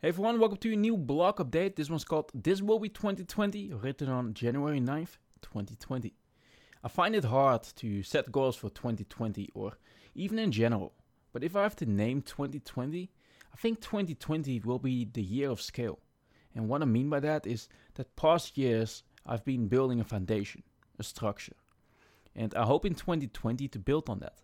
Hey everyone, welcome to a new blog update. This one's called This Will Be 2020, written on January 9th, 2020. I find it hard to set goals for 2020 or even in general, but if I have to name 2020, I think 2020 will be the year of scale. And what I mean by that is that past years I've been building a foundation, a structure. And I hope in 2020 to build on that,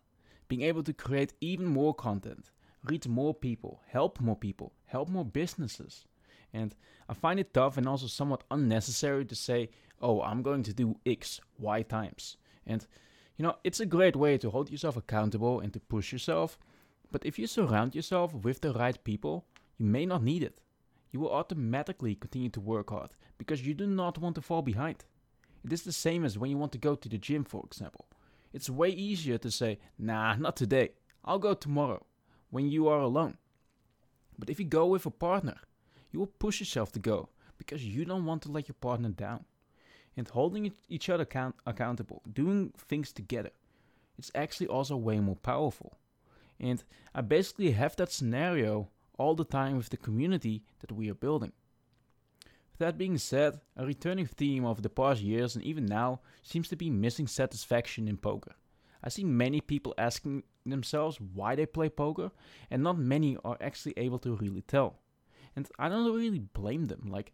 being able to create even more content reach more people, help more people, help more businesses. And I find it tough and also somewhat unnecessary to say, oh, I'm going to do X, Y times. And, you know, it's a great way to hold yourself accountable and to push yourself. But if you surround yourself with the right people, you may not need it. You will automatically continue to work hard because you do not want to fall behind. It is the same as when you want to go to the gym, for example. It's way easier to say, nah, not today. I'll go tomorrow when you are alone. But if you go with a partner, you will push yourself to go because you don't want to let your partner down. And holding each other account- accountable, doing things together, it's actually also way more powerful. And I basically have that scenario all the time with the community that we are building. With that being said, a returning theme of the past years and even now seems to be missing satisfaction in poker. I see many people asking themselves why they play poker, and not many are actually able to really tell. And I don't really blame them. Like,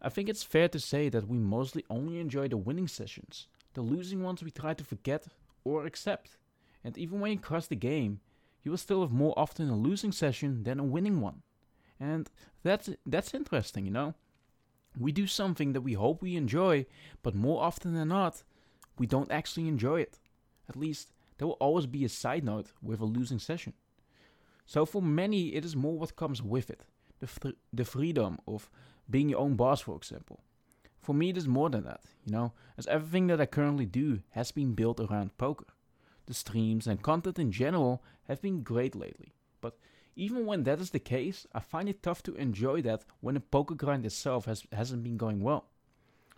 I think it's fair to say that we mostly only enjoy the winning sessions. The losing ones we try to forget or accept. And even when you cross the game, you will still have more often a losing session than a winning one. And that's that's interesting, you know. We do something that we hope we enjoy, but more often than not, we don't actually enjoy it. At least, there will always be a side note with a losing session. So for many, it is more what comes with it the, fr- the freedom of being your own boss, for example. For me, it is more than that, you know, as everything that I currently do has been built around poker. The streams and content in general have been great lately, but even when that is the case, I find it tough to enjoy that when the poker grind itself has, hasn't been going well.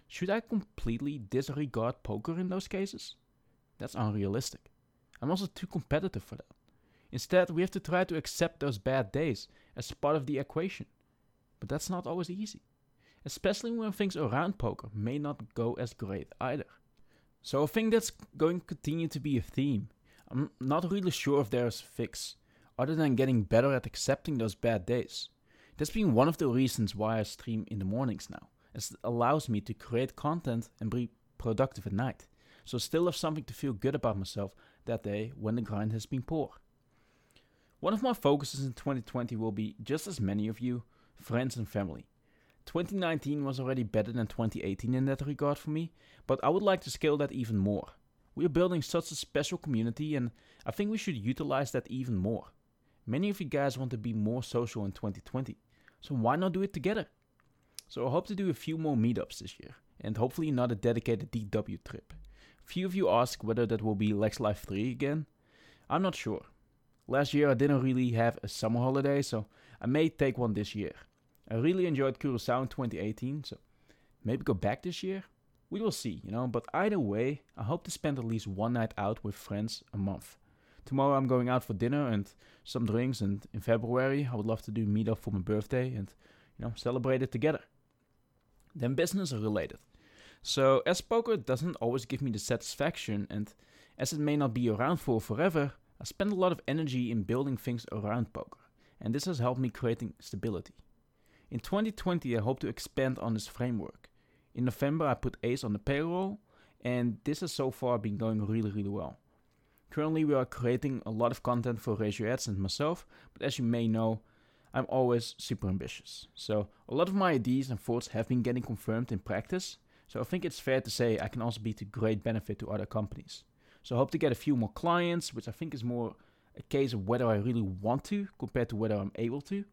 Should I completely disregard poker in those cases? That's unrealistic. I'm also too competitive for that. Instead, we have to try to accept those bad days as part of the equation. But that's not always easy, especially when things around poker may not go as great either. So I think that's going to continue to be a theme. I'm not really sure if there's a fix, other than getting better at accepting those bad days. That's been one of the reasons why I stream in the mornings now, as it allows me to create content and be productive at night so still have something to feel good about myself that day when the grind has been poor. One of my focuses in 2020 will be just as many of you, friends and family. 2019 was already better than 2018 in that regard for me, but I would like to scale that even more. We are building such a special community and I think we should utilize that even more. Many of you guys want to be more social in 2020, so why not do it together? So I hope to do a few more meetups this year, and hopefully not a dedicated DW trip. Few of you ask whether that will be Lex Life 3 again. I'm not sure. Last year I didn't really have a summer holiday, so I may take one this year. I really enjoyed Curacao in 2018, so maybe go back this year? We will see, you know, but either way, I hope to spend at least one night out with friends a month. Tomorrow I'm going out for dinner and some drinks, and in February I would love to do meetup for my birthday and, you know, celebrate it together. Then business related. So, as poker doesn't always give me the satisfaction, and as it may not be around for forever, I spend a lot of energy in building things around poker, and this has helped me creating stability. In 2020, I hope to expand on this framework. In November, I put Ace on the payroll, and this has so far been going really, really well. Currently, we are creating a lot of content for Raise Ads and myself, but as you may know, I'm always super ambitious. So, a lot of my ideas and thoughts have been getting confirmed in practice, so I think it's fair to say I can also be to great benefit to other companies. So I hope to get a few more clients, which I think is more a case of whether I really want to compared to whether I'm able to.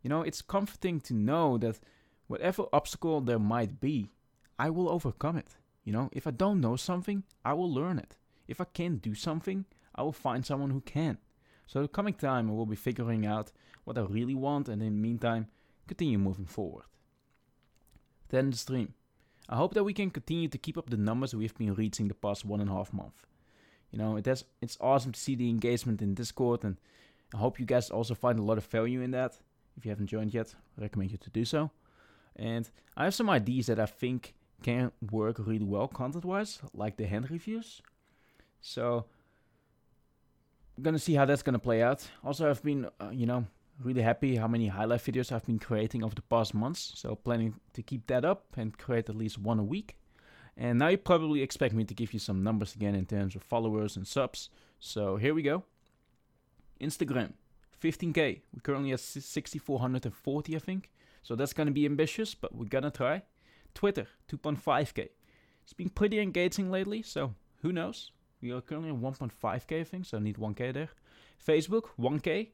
You know, it's comforting to know that whatever obstacle there might be, I will overcome it. You know, if I don't know something, I will learn it. If I can't do something, I will find someone who can. So the coming time I will be figuring out what I really want and in the meantime continue moving forward. Then the stream. I hope that we can continue to keep up the numbers we've been reaching the past one and a half month. You know, it has, it's awesome to see the engagement in Discord, and I hope you guys also find a lot of value in that. If you haven't joined yet, I recommend you to do so. And I have some ideas that I think can work really well content wise, like the hand reviews. So I'm gonna see how that's gonna play out. Also, I've been, uh, you know, really happy how many highlight videos I've been creating over the past months. So planning to keep that up and create at least one a week. And now you probably expect me to give you some numbers again in terms of followers and subs. So here we go. Instagram, 15k. We're currently at 6,440, I think. So that's gonna be ambitious, but we're gonna try. Twitter, 2.5k. It's been pretty engaging lately, so who knows? We are currently at 1.5k, I think, so I need 1k there. Facebook, 1k.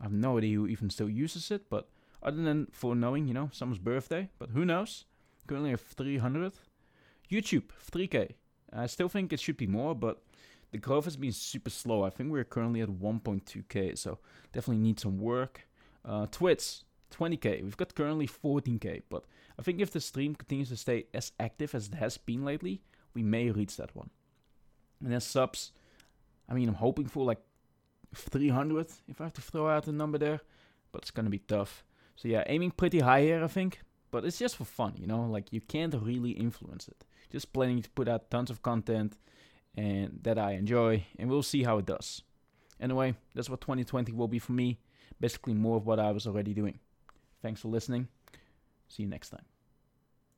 I have no idea who even still uses it, but other than for knowing, you know, someone's birthday, but who knows? Currently at 300. YouTube, 3k. I still think it should be more, but the growth has been super slow. I think we're currently at 1.2k, so definitely need some work. Uh, Twitch, 20k. We've got currently 14k, but I think if the stream continues to stay as active as it has been lately, we may reach that one. And then subs, I mean, I'm hoping for like 300 if I have to throw out a number there, but it's gonna be tough. So yeah, aiming pretty high here, I think, but it's just for fun, you know. Like you can't really influence it. Just planning to put out tons of content and that I enjoy, and we'll see how it does. Anyway, that's what 2020 will be for me. Basically, more of what I was already doing. Thanks for listening. See you next time.